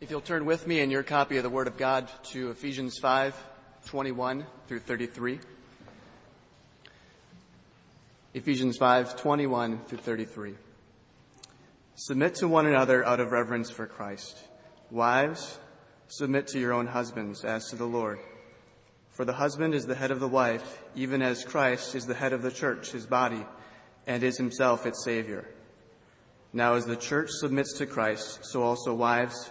If you'll turn with me in your copy of the Word of God to Ephesians 5 21 through 33. Ephesians 5 21 through 33. Submit to one another out of reverence for Christ. Wives, submit to your own husbands as to the Lord. For the husband is the head of the wife, even as Christ is the head of the church, his body, and is himself its Savior. Now, as the church submits to Christ, so also wives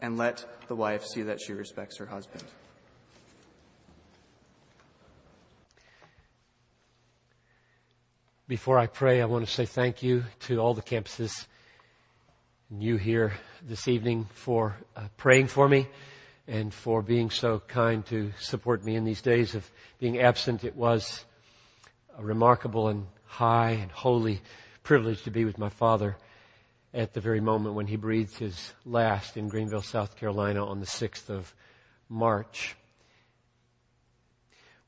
and let the wife see that she respects her husband. Before I pray, I want to say thank you to all the campuses and you here this evening for uh, praying for me and for being so kind to support me in these days of being absent. It was a remarkable and high and holy privilege to be with my father at the very moment when he breathed his last in Greenville, South Carolina on the 6th of March.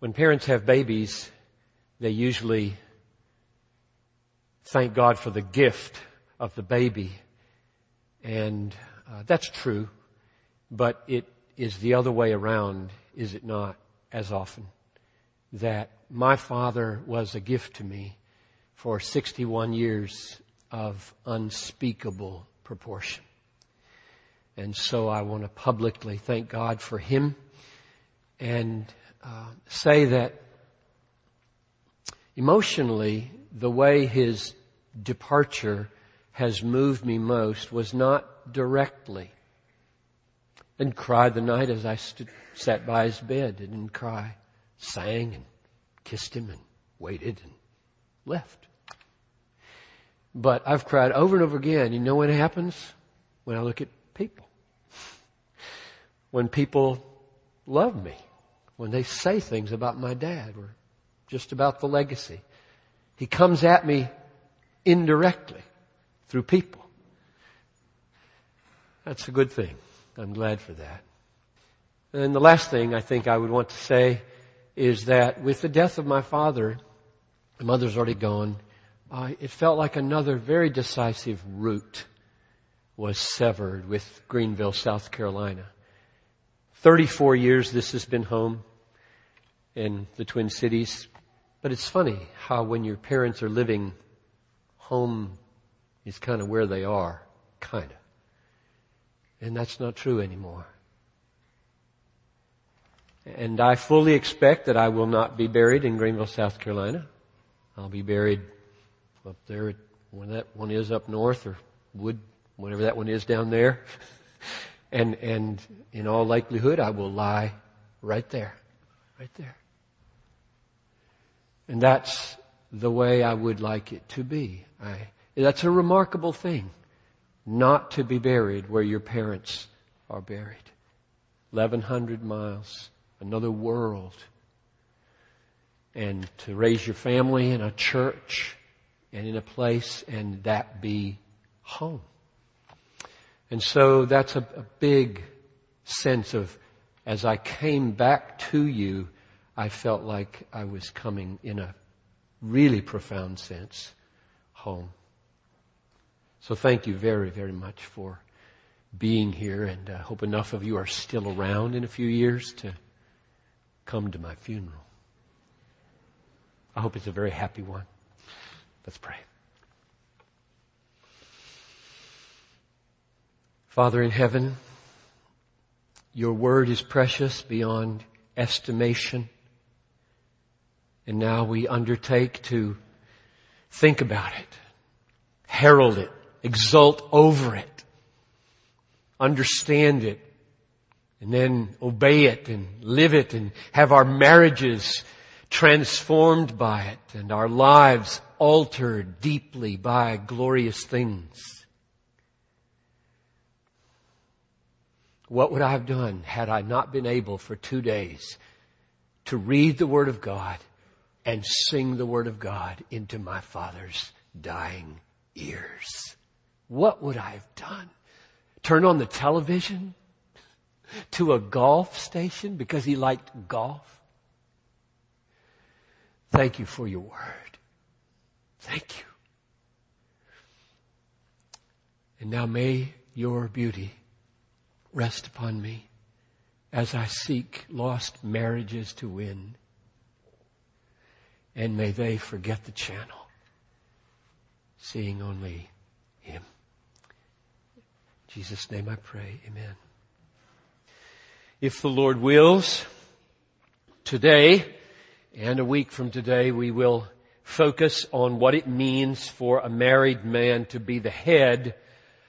When parents have babies, they usually thank God for the gift of the baby. And uh, that's true, but it is the other way around, is it not, as often? That my father was a gift to me for 61 years of unspeakable proportion. And so I want to publicly thank God for him and uh, say that emotionally, the way his departure has moved me most was not directly. And cried the night as I stood, sat by his bed. Didn't cry. Sang and kissed him and waited and left. But I've cried over and over again. You know what happens? When I look at people. When people love me. When they say things about my dad or just about the legacy. He comes at me indirectly through people. That's a good thing. I'm glad for that. And the last thing I think I would want to say is that with the death of my father, my mother's already gone, uh, it felt like another very decisive root was severed with Greenville, South Carolina. 34 years this has been home in the Twin Cities. But it's funny how when your parents are living, home is kind of where they are. Kind of. And that's not true anymore. And I fully expect that I will not be buried in Greenville, South Carolina. I'll be buried up there, when that one is up north or Wood, whatever that one is down there. and, and in all likelihood, I will lie right there. Right there. And that's the way I would like it to be. I, that's a remarkable thing. Not to be buried where your parents are buried. 1100 miles. Another world. And to raise your family in a church and in a place and that be home. And so that's a, a big sense of as I came back to you, I felt like I was coming in a really profound sense home. So thank you very, very much for being here and I hope enough of you are still around in a few years to come to my funeral. I hope it's a very happy one. Let's pray. Father in heaven, Your word is precious beyond estimation. And now we undertake to think about it, herald it, exult over it, understand it, and then obey it and live it and have our marriages transformed by it and our lives altered deeply by glorious things. What would I have done had I not been able for two days to read the Word of God and sing the Word of God into my Father's dying ears? What would I have done? Turn on the television? to a golf station because he liked golf. Thank you for your word. Thank you. And now may your beauty rest upon me as I seek lost marriages to win. And may they forget the channel, seeing only Him. In Jesus' name I pray. Amen. If the Lord wills, today and a week from today we will focus on what it means for a married man to be the head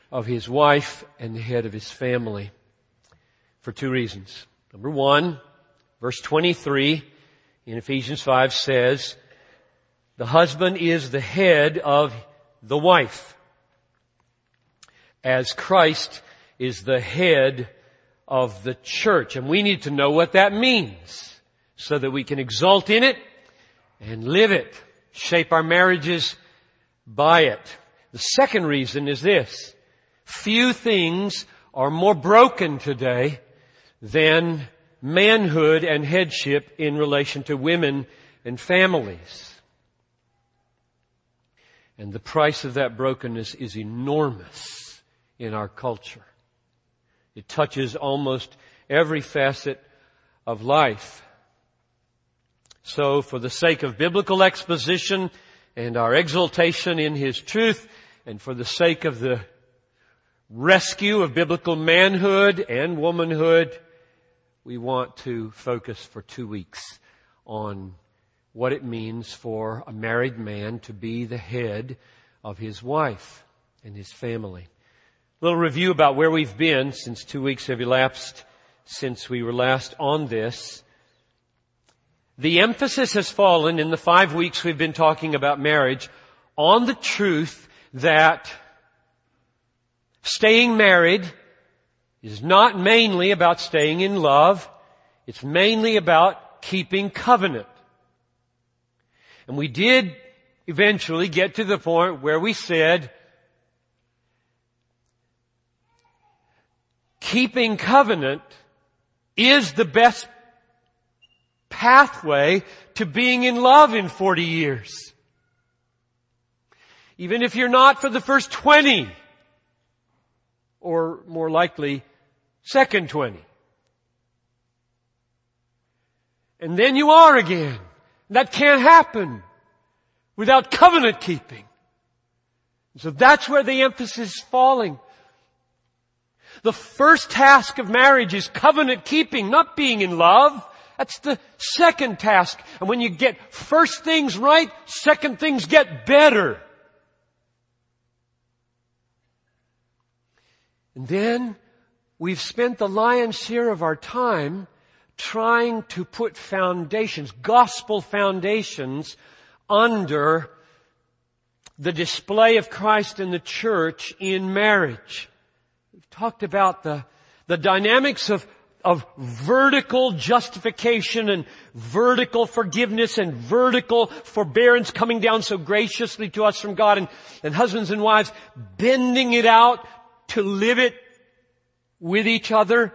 of his wife and the head of his family for two reasons. Number one, verse 23 in Ephesians 5 says, the husband is the head of the wife as Christ is the head of the church. And we need to know what that means so that we can exult in it and live it, shape our marriages by it. The second reason is this. Few things are more broken today than manhood and headship in relation to women and families. And the price of that brokenness is enormous in our culture. It touches almost every facet of life. So for the sake of biblical exposition and our exaltation in His truth and for the sake of the rescue of biblical manhood and womanhood, we want to focus for two weeks on what it means for a married man to be the head of his wife and his family A little review about where we've been since two weeks have elapsed since we were last on this. The emphasis has fallen in the five weeks we've been talking about marriage on the truth that staying married is not mainly about staying in love. It's mainly about keeping covenant. And we did eventually get to the point where we said keeping covenant is the best pathway to being in love in 40 years. Even if you're not for the first 20, or more likely, second 20. And then you are again. That can't happen without covenant keeping. So that's where the emphasis is falling. The first task of marriage is covenant keeping, not being in love. That's the second task. And when you get first things right, second things get better. And then we've spent the lion's share of our time trying to put foundations, gospel foundations, under the display of Christ in the church in marriage We've talked about the, the dynamics of, of vertical justification and vertical forgiveness and vertical forbearance coming down so graciously to us from God and, and husbands and wives bending it out to live it with each other,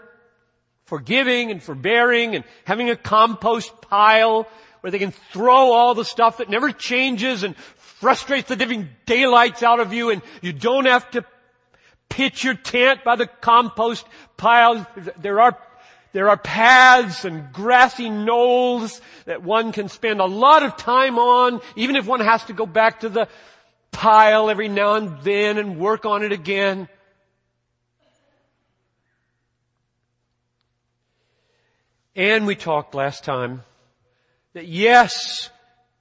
forgiving and forbearing and having a compost pile where they can throw all the stuff that never changes and frustrates the living daylights out of you and you don't have to pitch your tent by the compost pile. There are there are paths and grassy knolls that one can spend a lot of time on, even if one has to go back to the pile every now and then and work on it again. And we talked last time that yes,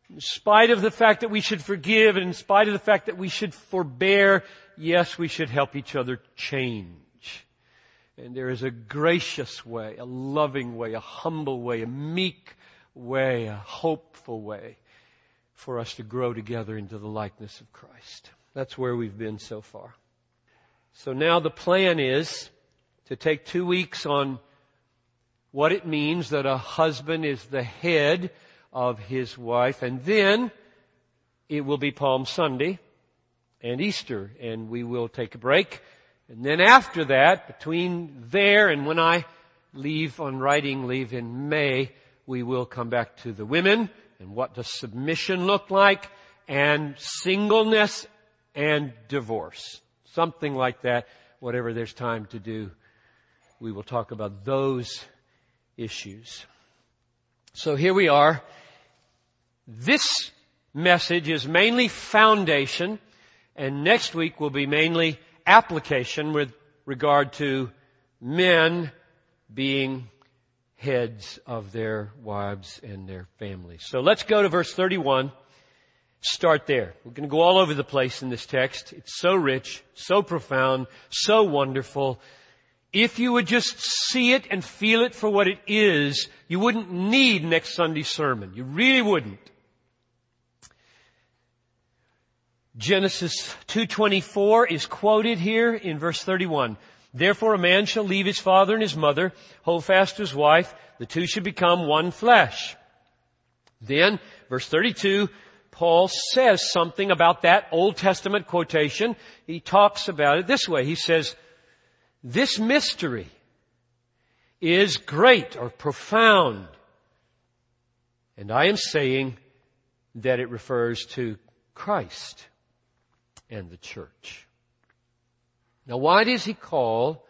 in spite of the fact that we should forgive and in spite of the fact that we should forbear, yes, we should help each other change. And there is a gracious way, a loving way, a humble way, a meek way, a hopeful way for us to grow together into the likeness of Christ. That's where we've been so far. So now the plan is to take two weeks on what it means that a husband is the head of his wife and then it will be Palm Sunday and Easter and we will take a break and then after that between there and when I leave on writing leave in May we will come back to the women and what does submission look like and singleness and divorce. Something like that, whatever there's time to do. We will talk about those issues. So here we are. This message is mainly foundation and next week will be mainly application with regard to men being heads of their wives and their families. So let's go to verse 31. Start there. We're going to go all over the place in this text. It's so rich, so profound, so wonderful. If you would just see it and feel it for what it is, you wouldn't need next Sunday's sermon. You really wouldn't. Genesis 2.24 is quoted here in verse 31. Therefore a man shall leave his father and his mother, hold fast to his wife, the two should become one flesh. Then, verse 32, Paul says something about that Old Testament quotation. He talks about it this way. He says, this mystery is great or profound. And I am saying that it refers to Christ and the church. Now why does he call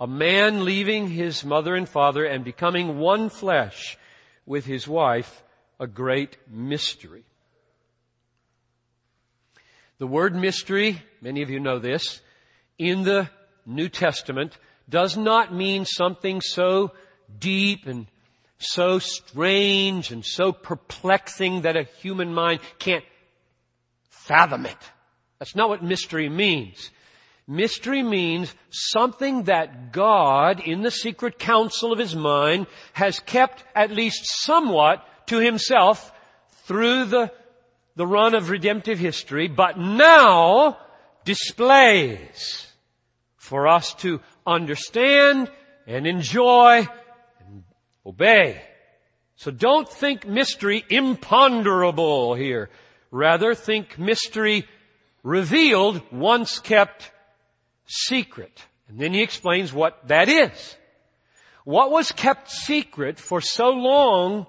a man leaving his mother and father and becoming one flesh with his wife a great mystery? The word mystery, many of you know this, in the New Testament does not mean something so deep and so strange and so perplexing that a human mind can't fathom it. That's not what mystery means. Mystery means something that God, in the secret counsel of His mind, has kept at least somewhat to Himself through the, the run of redemptive history, but now displays for us to understand and enjoy and obey. So don't think mystery imponderable here. Rather think mystery revealed, once kept secret. And then he explains what that is. What was kept secret for so long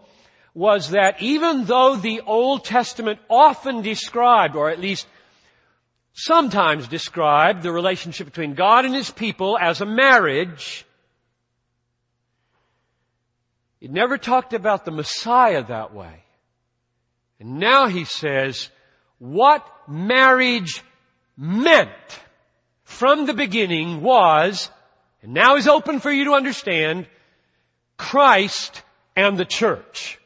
was that even though the Old Testament often described, or at least sometimes described, the relationship between God and His people as a marriage, it never talked about the Messiah that way. And now he says, what marriage meant from the beginning was, and now is open for you to understand, Christ and the church.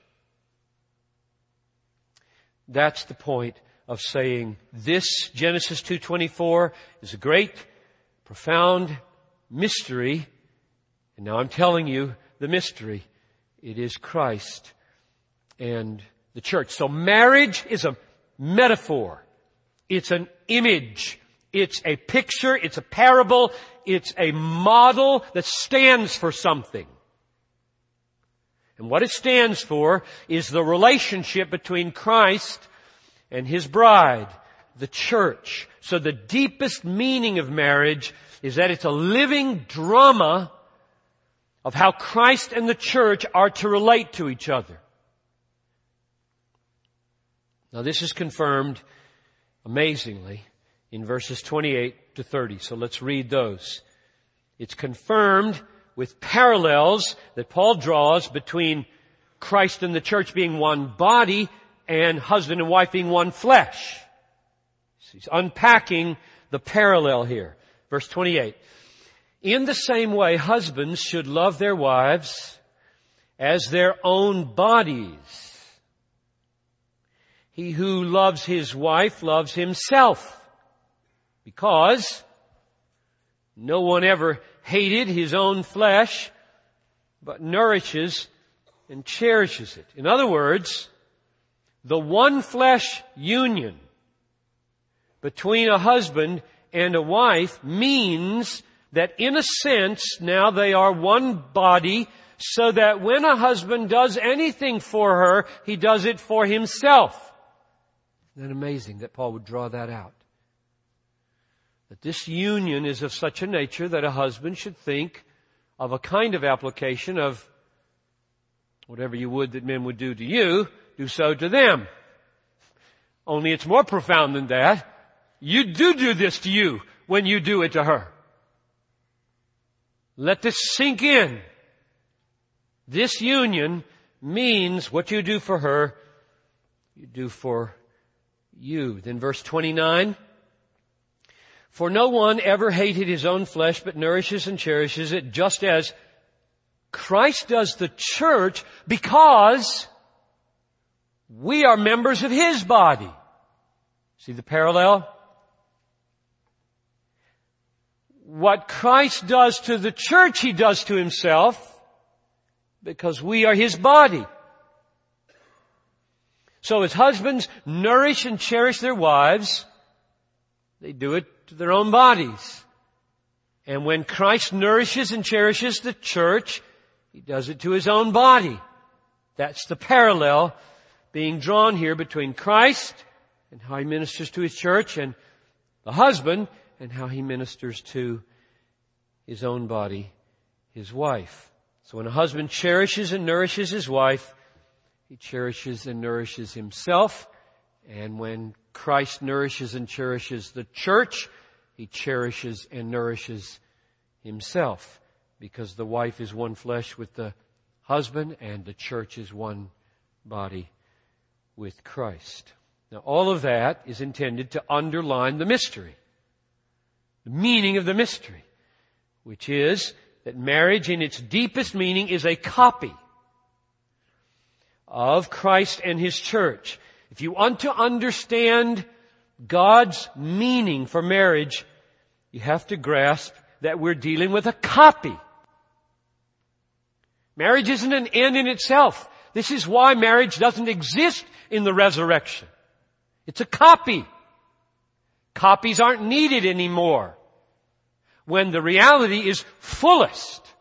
That's the point of saying this Genesis 2.24 is a great, profound mystery. And now I'm telling you the mystery. It is Christ and the church. So marriage is a metaphor. It's an image it's a picture, it's a parable, it's a model that stands for something. And what it stands for is the relationship between Christ and His bride, the church. So the deepest meaning of marriage is that it's a living drama of how Christ and the church are to relate to each other. Now this is confirmed amazingly in verses 28 to 30. So let's read those. It's confirmed with parallels that Paul draws between Christ and the church being one body and husband and wife being one flesh. He's unpacking the parallel here. Verse 28. In the same way, husbands should love their wives as their own bodies. He who loves his wife loves himself because no one ever hated his own flesh, but nourishes and cherishes it. In other words, the one flesh union between a husband and a wife means that in a sense now they are one body so that when a husband does anything for her, he does it for himself. Isn't that amazing that Paul would draw that out? That this union is of such a nature that a husband should think of a kind of application of whatever you would that men would do to you, do so to them. Only it's more profound than that. You do do this to you when you do it to her. Let this sink in. This union means what you do for her, you do for you. Then verse 29. For no one ever hated his own flesh, but nourishes and cherishes it just as Christ does the church because we are members of His body. See the parallel? What Christ does to the church, He does to Himself because we are His body. So as husbands nourish and cherish their wives, they do it to their own bodies. And when Christ nourishes and cherishes the church, He does it to His own body. That's the parallel being drawn here between Christ and how He ministers to His church and the husband and how He ministers to His own body, His wife. So when a husband cherishes and nourishes his wife, he cherishes and nourishes himself. And when Christ nourishes and cherishes the church, he cherishes and nourishes himself because the wife is one flesh with the husband and the church is one body with Christ. Now all of that is intended to underline the mystery, the meaning of the mystery, which is that marriage in its deepest meaning is a copy of Christ and His church. If you want to understand God's meaning for marriage, you have to grasp that we're dealing with a copy. Marriage isn't an end in itself. This is why marriage doesn't exist in the resurrection. It's a copy. Copies aren't needed anymore when the reality is fullest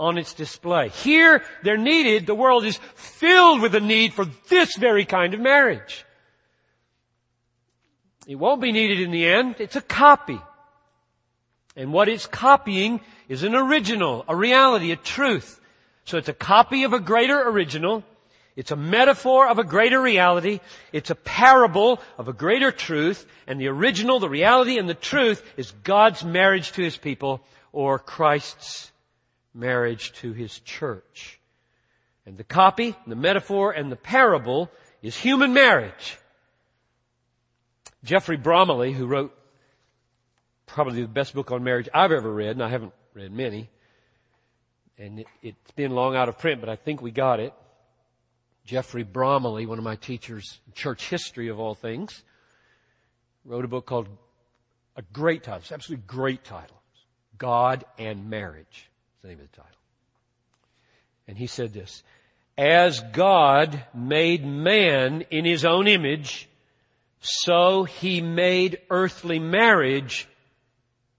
on its display. Here, they're needed. The world is filled with a need for this very kind of marriage. It won't be needed in the end. It's a copy. And what it's copying is an original, a reality, a truth. So it's a copy of a greater original. It's a metaphor of a greater reality. It's a parable of a greater truth. And the original, the reality, and the truth is God's marriage to His people or Christ's marriage to His church. And the copy, the metaphor, and the parable is human marriage. Geoffrey Bromiley, who wrote probably the best book on marriage I've ever read, and I haven't read many, and it, has been long out of print, but I think we got it. Geoffrey Bromiley, one of my teachers church history of all things, wrote a book called a great title, it's absolutely great title. God and Marriage. That's the name of the title. And he said this, as God made man in his own image, so he made earthly marriage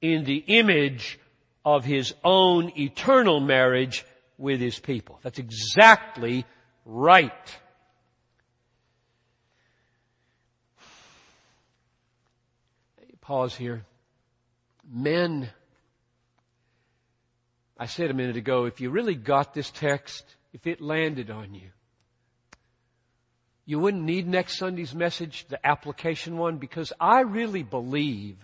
in the image of his own eternal marriage with his people. That's exactly right. Pause here. Men, I said a minute ago, if you really got this text, if it landed on you, you wouldn't need next Sunday's message, the application one, because I really believe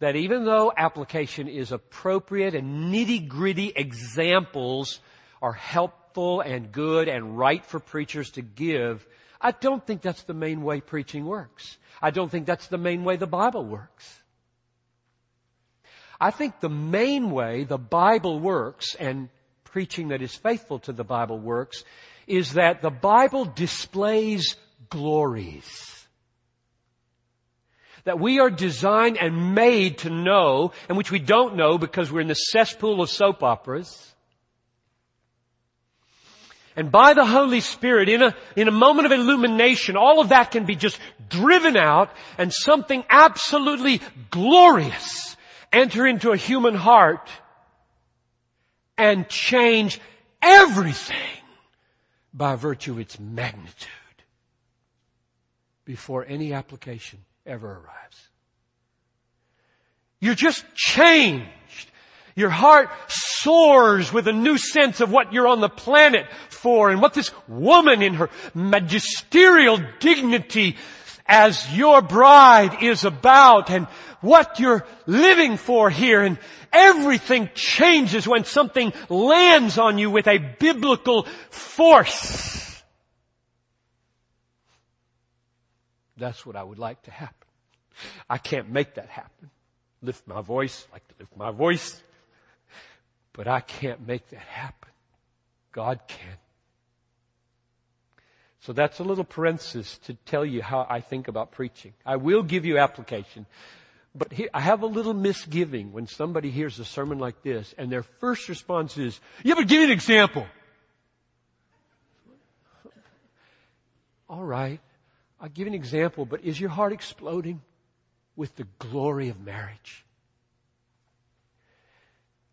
that even though application is appropriate and nitty gritty examples are helpful and good and right for preachers to give, I don't think that's the main way preaching works. I don't think that's the main way the Bible works. I think the main way the Bible works and preaching that is faithful to the Bible works is that the Bible displays glories that we are designed and made to know, and which we don't know because we're in the cesspool of soap operas. And by the Holy Spirit, in a, in a moment of illumination, all of that can be just driven out and something absolutely glorious enter into a human heart and change everything by virtue of its magnitude before any application ever arrives. You're just changed. Your heart soars with a new sense of what you're on the planet for and what this woman in her magisterial dignity as your bride is about and what you're living for here and everything changes when something lands on you with a biblical force. That's what I would like to happen. I can't make that happen. Lift my voice, like to lift my voice, but I can't make that happen. God can. So that's a little parenthesis to tell you how I think about preaching. I will give you application. But here, I have a little misgiving when somebody hears a sermon like this and their first response is, yeah, but give me an example. All right. I'll give you an example, but is your heart exploding with the glory of marriage?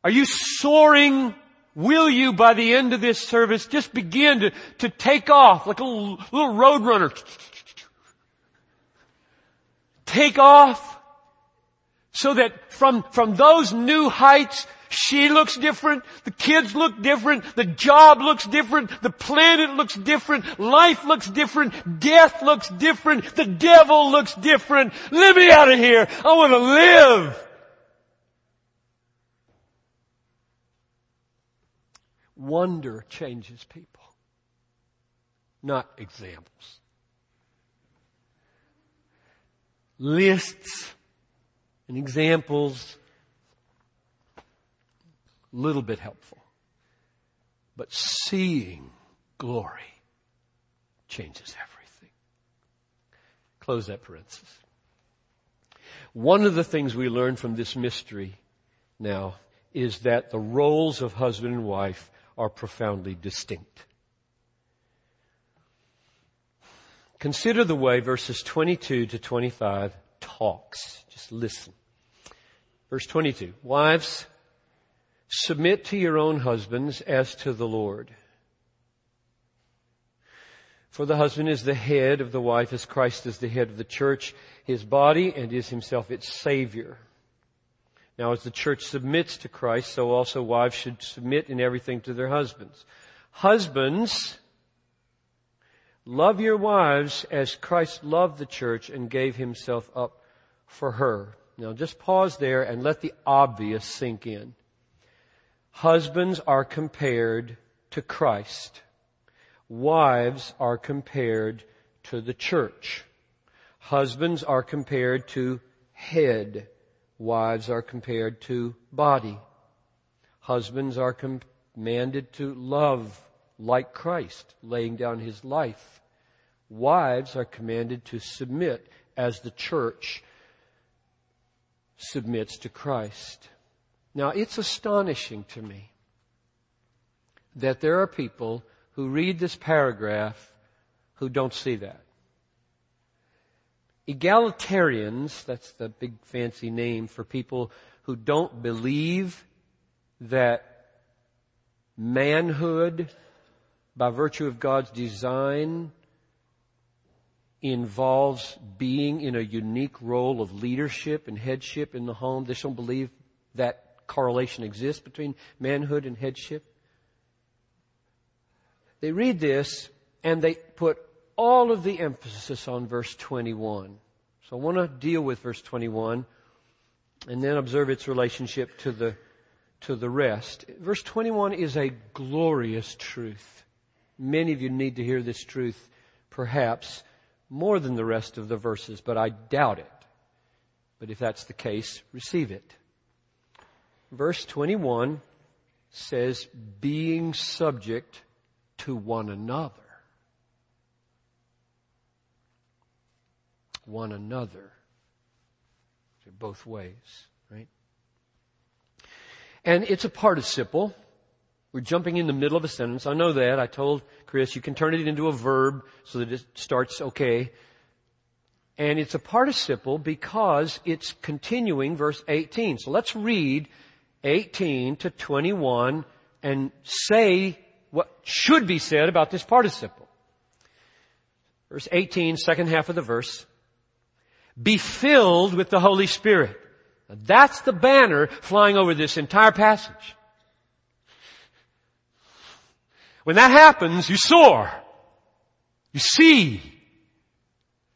Are you soaring? Will you, by the end of this service, just begin to, to take off like a little, little road runner? Take off so that from, from those new heights, she looks different. The kids look different. The job looks different. The planet looks different. Life looks different. Death looks different. The devil looks different. Let me out of here. I want to live. Wonder changes people, not examples. Lists and examples a little bit helpful. But seeing glory changes everything. Close that parenthesis. One of the things we learn from this mystery now is that the roles of husband and wife are profoundly distinct. Consider the way verses 22 to 25 talks. Just listen. Verse 22. Wives, Submit to your own husbands as to the Lord. For the husband is the head of the wife as Christ is the head of the church, his body, and is himself its savior. Now as the church submits to Christ, so also wives should submit in everything to their husbands. Husbands, love your wives as Christ loved the church and gave himself up for her. Now just pause there and let the obvious sink in. Husbands are compared to Christ. Wives are compared to the church. Husbands are compared to head. Wives are compared to body. Husbands are commanded to love like Christ, laying down his life. Wives are commanded to submit as the church submits to Christ. Now, it's astonishing to me that there are people who read this paragraph who don't see that. Egalitarians, that's the big fancy name for people who don't believe that manhood, by virtue of God's design, involves being in a unique role of leadership and headship in the home. They don't believe that correlation exists between manhood and headship. They read this and they put all of the emphasis on verse 21. So I want to deal with verse 21 and then observe its relationship to the, to the rest. Verse 21 is a glorious truth. Many of you need to hear this truth perhaps more than the rest of the verses, but I doubt it. But if that's the case, receive it verse 21 says being subject to one another. One another. Both ways, right? And it's a participle. We're jumping in the middle of a sentence. I know that. I told Chris you can turn it into a verb so that it starts okay. And it's a participle because it's continuing verse 18. So let's read 18 to 21 and say what should be said about this participle. Verse 18, second half of the verse. Be filled with the Holy Spirit. That's the banner flying over this entire passage. When that happens, you soar. You see.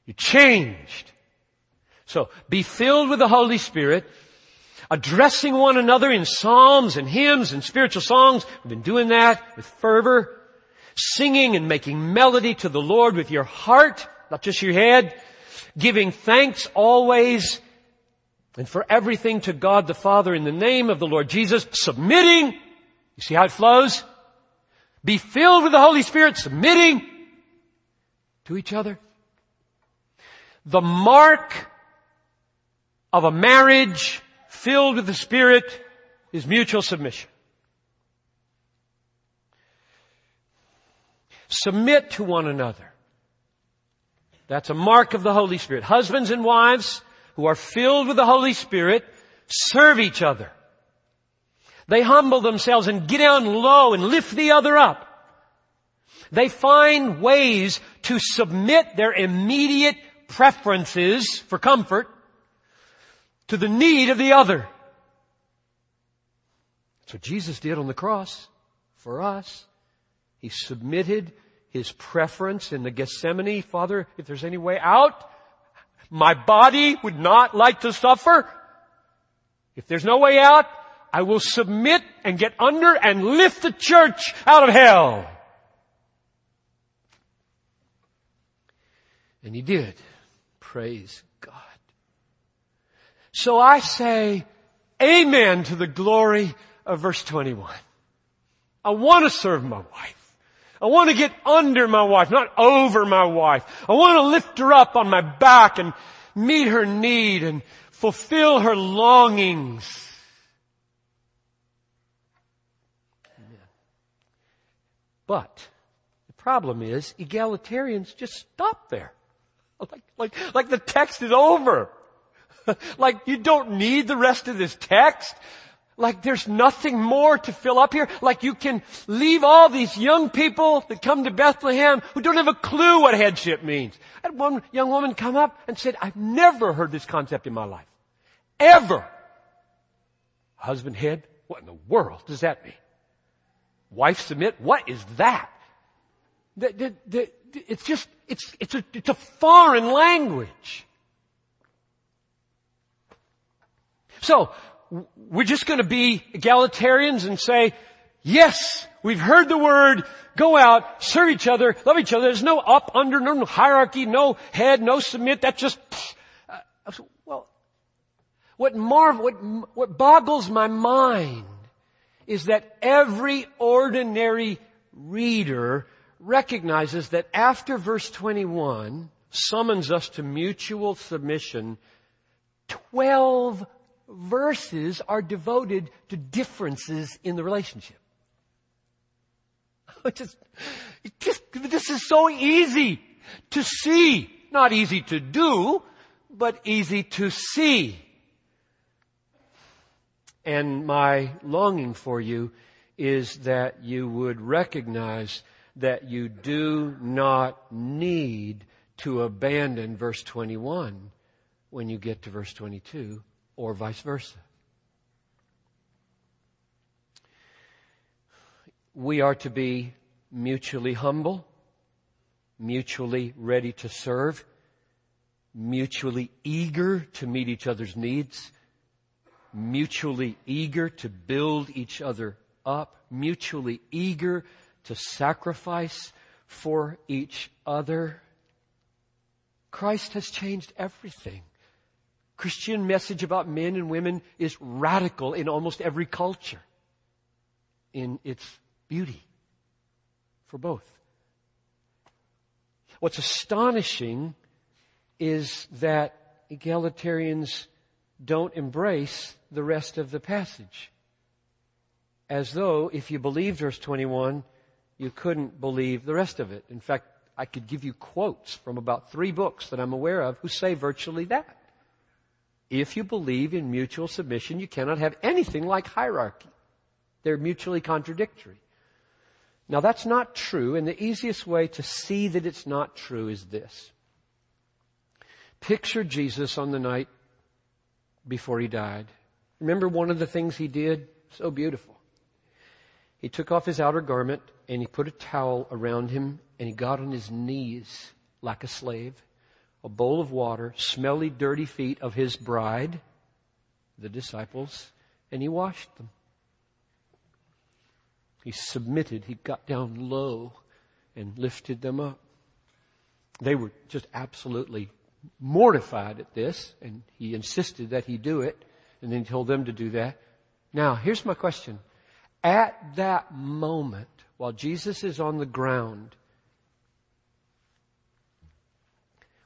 You changed. So, be filled with the Holy Spirit addressing one another in psalms and hymns and spiritual songs. We've been doing that with fervor. Singing and making melody to the Lord with your heart, not just your head. Giving thanks always and for everything to God the Father in the name of the Lord Jesus. Submitting. You see how it flows? Be filled with the Holy Spirit, submitting to each other. The mark of a marriage filled with the Spirit is mutual submission. Submit to one another. That's a mark of the Holy Spirit. Husbands and wives who are filled with the Holy Spirit serve each other. They humble themselves and get down low and lift the other up. They find ways to submit their immediate preferences for comfort to the need of the other. That's what Jesus did on the cross for us. He submitted his preference in the Gethsemane. Father, if there's any way out, my body would not like to suffer. If there's no way out, I will submit and get under and lift the church out of hell. And he did. Praise God. So I say amen to the glory of verse 21. I want to serve my wife. I want to get under my wife, not over my wife. I want to lift her up on my back and meet her need and fulfill her longings. But the problem is egalitarians just stop there. Like, like, like the text is over. like you don't need the rest of this text. Like there's nothing more to fill up here. Like you can leave all these young people that come to Bethlehem who don't have a clue what headship means. I had one young woman come up and said, I've never heard this concept in my life. Ever. Husband head? What in the world does that mean? Wife submit? What is that? The, the, the, it's just, it's, it's a, it's a foreign language. So, we're just going to be egalitarians and say, yes, we've heard the word, go out, serve each other, love each other. There's no up, under, no hierarchy, no head, no submit. That's just, uh, well, what marvel, what, what boggles my mind is that every ordinary reader recognizes that after verse 21 summons us to mutual submission, 12 verses are devoted to differences in the relationship. just, just, this is so easy to see. Not easy to do, but easy to see. And my longing for you is that you would recognize that you do not need to abandon verse 21 when you get to verse 22 or vice versa. We are to be mutually humble, mutually ready to serve, mutually eager to meet each other's needs, mutually eager to build each other up, mutually eager to sacrifice for each other. Christ has changed everything. Christian message about men and women is radical in almost every culture. in its beauty for both. What's astonishing is that egalitarians don't embrace the rest of the passage. As though if you believed verse 21, you couldn't believe the rest of it. In fact, I could give you quotes from about three books that I'm aware of who say virtually that. If you believe in mutual submission, you cannot have anything like hierarchy. They're mutually contradictory. Now that's not true, and the easiest way to see that it's not true is this. Picture Jesus on the night before he died. Remember one of the things he did? So beautiful. He took off his outer garment and he put a towel around him and he got on his knees like a slave, a bowl of water, smelly, dirty feet of his bride, the disciples, and he washed them. He submitted, he got down low and lifted them up. They were just absolutely mortified at this, and he insisted that he do it, and then he told them to do that. Now, here's my question. At that moment, while Jesus is on the ground,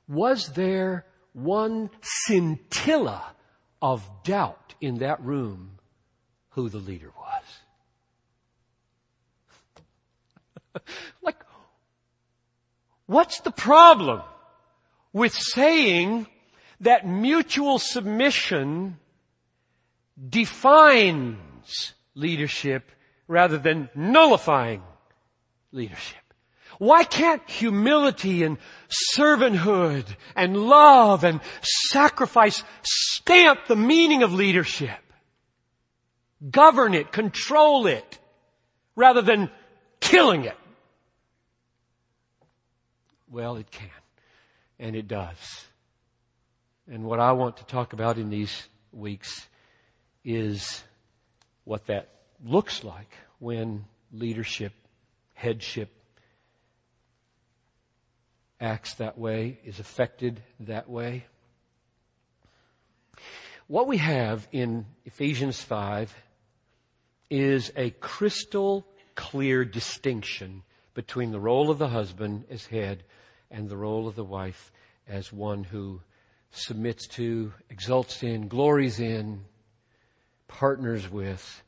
was there one scintilla of doubt in that room who the leader was? like, what's the problem with saying that mutual submission defines leadership rather than nullifying leadership? Why can't humility and servanthood and love and sacrifice stamp the meaning of leadership? Govern it, control it, rather than killing it. Well, it can. And it does. And what I want to talk about in these weeks is what that looks like when leadership, headship acts that way, is affected that way. What we have in Ephesians 5 is a crystal clear distinction between the role of the husband as head and the role of the wife as one who submits to, exalts in, glories in, partners with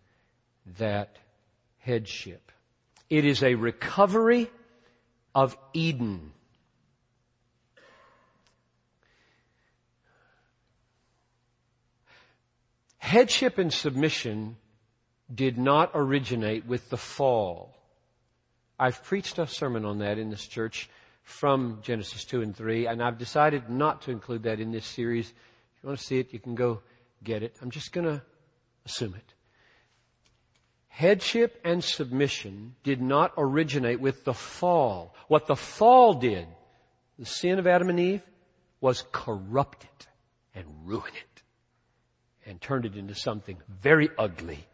that headship. It is a recovery of Eden. Headship and submission did not originate with the fall. I've preached a sermon on that in this church from Genesis 2 and 3, and I've decided not to include that in this series. If you want to see it, you can go get it. I'm just going to assume it. Headship and submission did not originate with the fall. What the fall did, the sin of Adam and Eve, was corrupt it and ruin it and turned it into something very ugly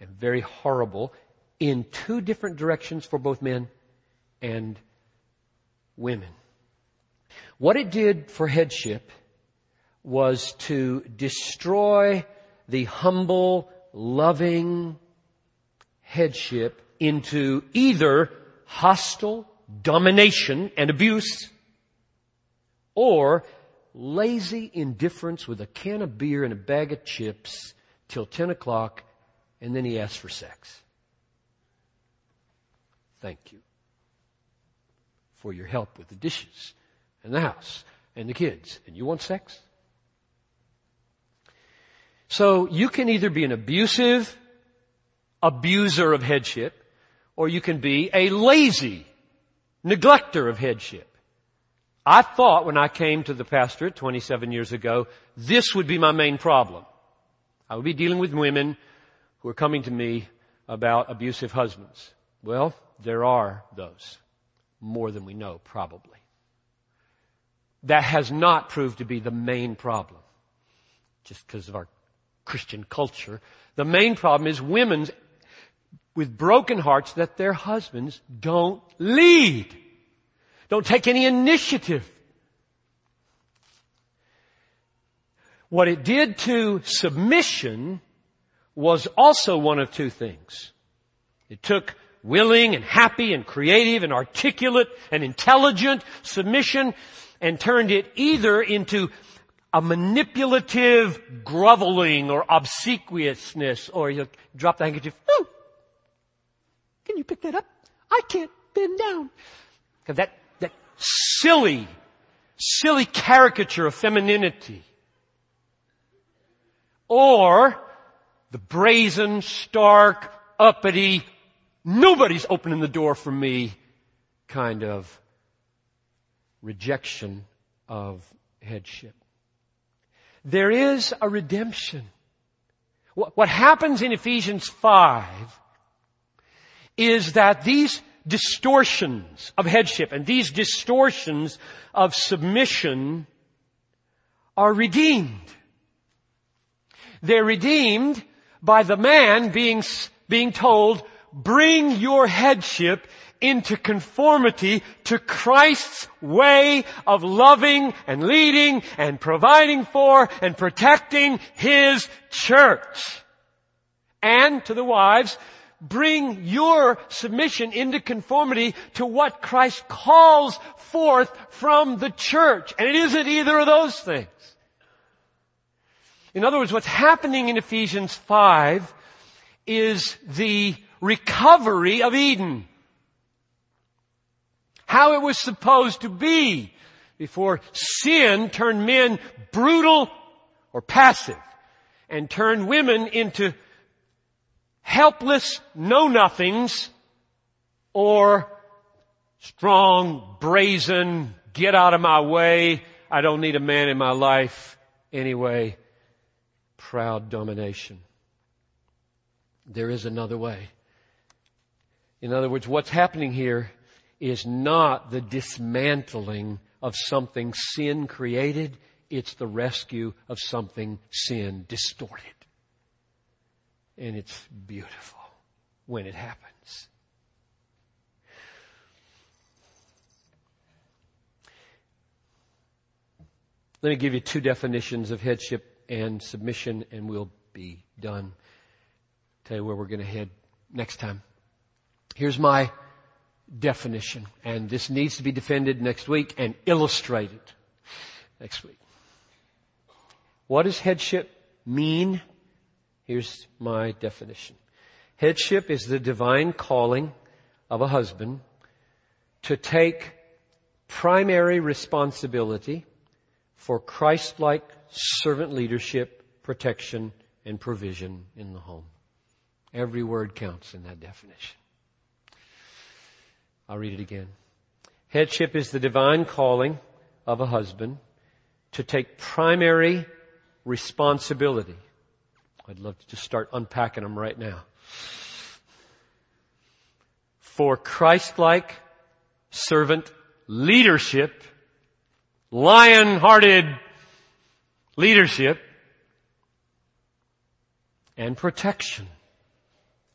and very horrible in two different directions for both men and women. What it did for headship was to destroy the humble, loving headship into either hostile domination and abuse or lazy indifference with a can of beer and a bag of chips till 10 o'clock and then he asks for sex. Thank you for your help with the dishes and the house and the kids. And you want sex? So you can either be an abusive abuser of headship or you can be a lazy neglecter of headship. I thought when I came to the pastorate 27 years ago, this would be my main problem. I would be dealing with women who are coming to me about abusive husbands. Well, there are those more than we know, probably. That has not proved to be the main problem, just because of our Christian culture. The main problem is women with broken hearts that their husbands don't lead, don't take any initiative. What it did to submission was also one of two things. It took willing and happy and creative and articulate and intelligent submission and turned it either into a manipulative groveling or obsequiousness or you drop the handkerchief. Oh, can you pick that up? I can't bend down. That silly, silly caricature of femininity. Or the brazen, stark, uppity, nobody's opening the door for me kind of rejection of headship. There is a redemption. What happens in Ephesians 5 is that these distortions of headship and these distortions of submission are redeemed. They're redeemed by the man being, being told, bring your headship into conformity to Christ's way of loving and leading and providing for and protecting His church. And to the wives, bring your submission into conformity to what Christ calls forth from the church. And it isn't either of those things. In other words, what's happening in Ephesians 5 is the recovery of Eden. How it was supposed to be before sin turned men brutal or passive and turned women into helpless know-nothings or strong, brazen, get out of my way, I don't need a man in my life anyway, proud domination. There is another way. In other words, what's happening here is not the dismantling of something sin created, it's the rescue of something sin distorted. And it's beautiful when it happens. Let me give you two definitions of headship and submission and we'll be done. Tell you where we're going to head next time. Here's my definition, and this needs to be defended next week and illustrated next week. What does headship mean? Here's my definition. Headship is the divine calling of a husband to take primary responsibility for Christ-like servant leadership, protection, and provision in the home. Every word counts in that definition. I'll read it again. Headship is the divine calling of a husband to take primary responsibility I'd love to just start unpacking them right now. For Christ-like servant leadership, lion-hearted leadership, and protection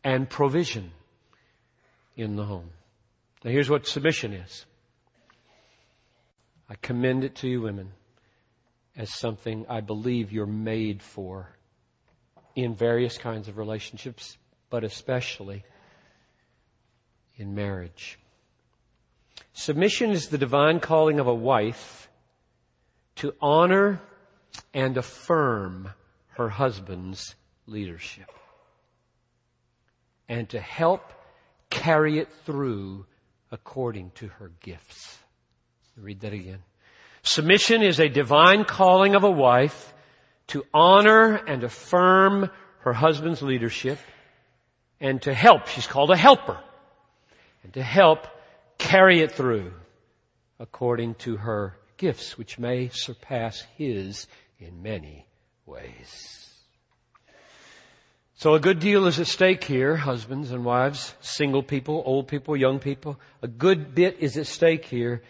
and provision in the home. Now here's what submission is. I commend it to you women as something I believe you're made for in various kinds of relationships, but especially in marriage. Submission is the divine calling of a wife to honor and affirm her husband's leadership and to help carry it through according to her gifts. Read that again. Submission is a divine calling of a wife to honor and affirm her husband's leadership and to help. She's called a helper. And to help carry it through according to her gifts, which may surpass his in many ways. So a good deal is at stake here, husbands and wives, single people, old people, young people. A good bit is at stake here,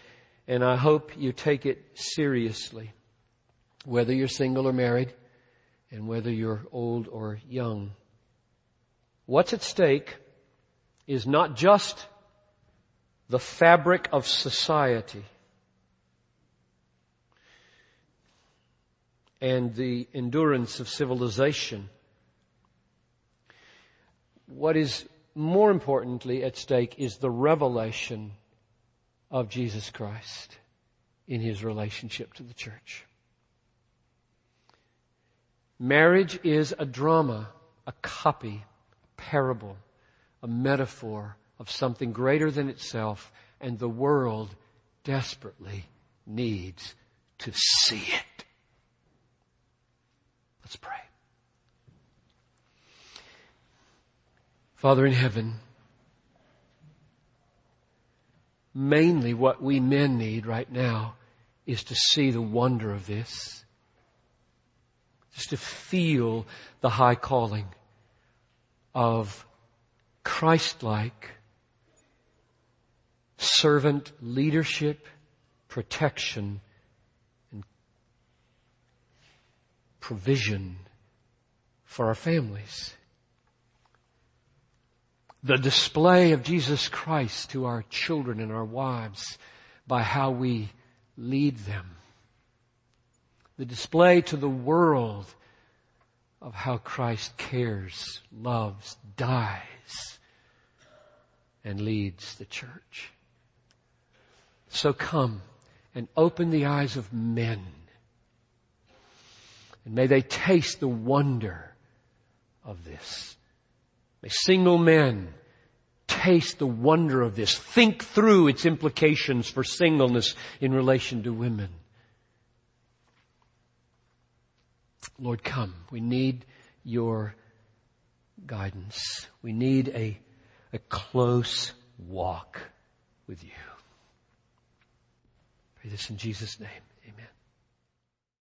and I hope you take it seriously whether you're single or married, and whether you're old or young. What's at stake is not just the fabric of society and the endurance of civilization. What is more importantly at stake is the revelation of Jesus Christ in his relationship to the church. Marriage is a drama, a copy, a parable, a metaphor of something greater than itself, and the world desperately needs to see it. Let's pray. Father in heaven, mainly what we men need right now is to see the wonder of this. Just to feel the high calling of Christ-like servant leadership, protection, and provision for our families. The display of Jesus Christ to our children and our wives by how we lead them. The display to the world of how Christ cares, loves, dies, and leads the church. So come and open the eyes of men. And may they taste the wonder of this. May single men taste the wonder of this. Think through its implications for singleness in relation to women. Lord, come. We need your guidance. We need a, a close walk with you. Pray this in Jesus' name.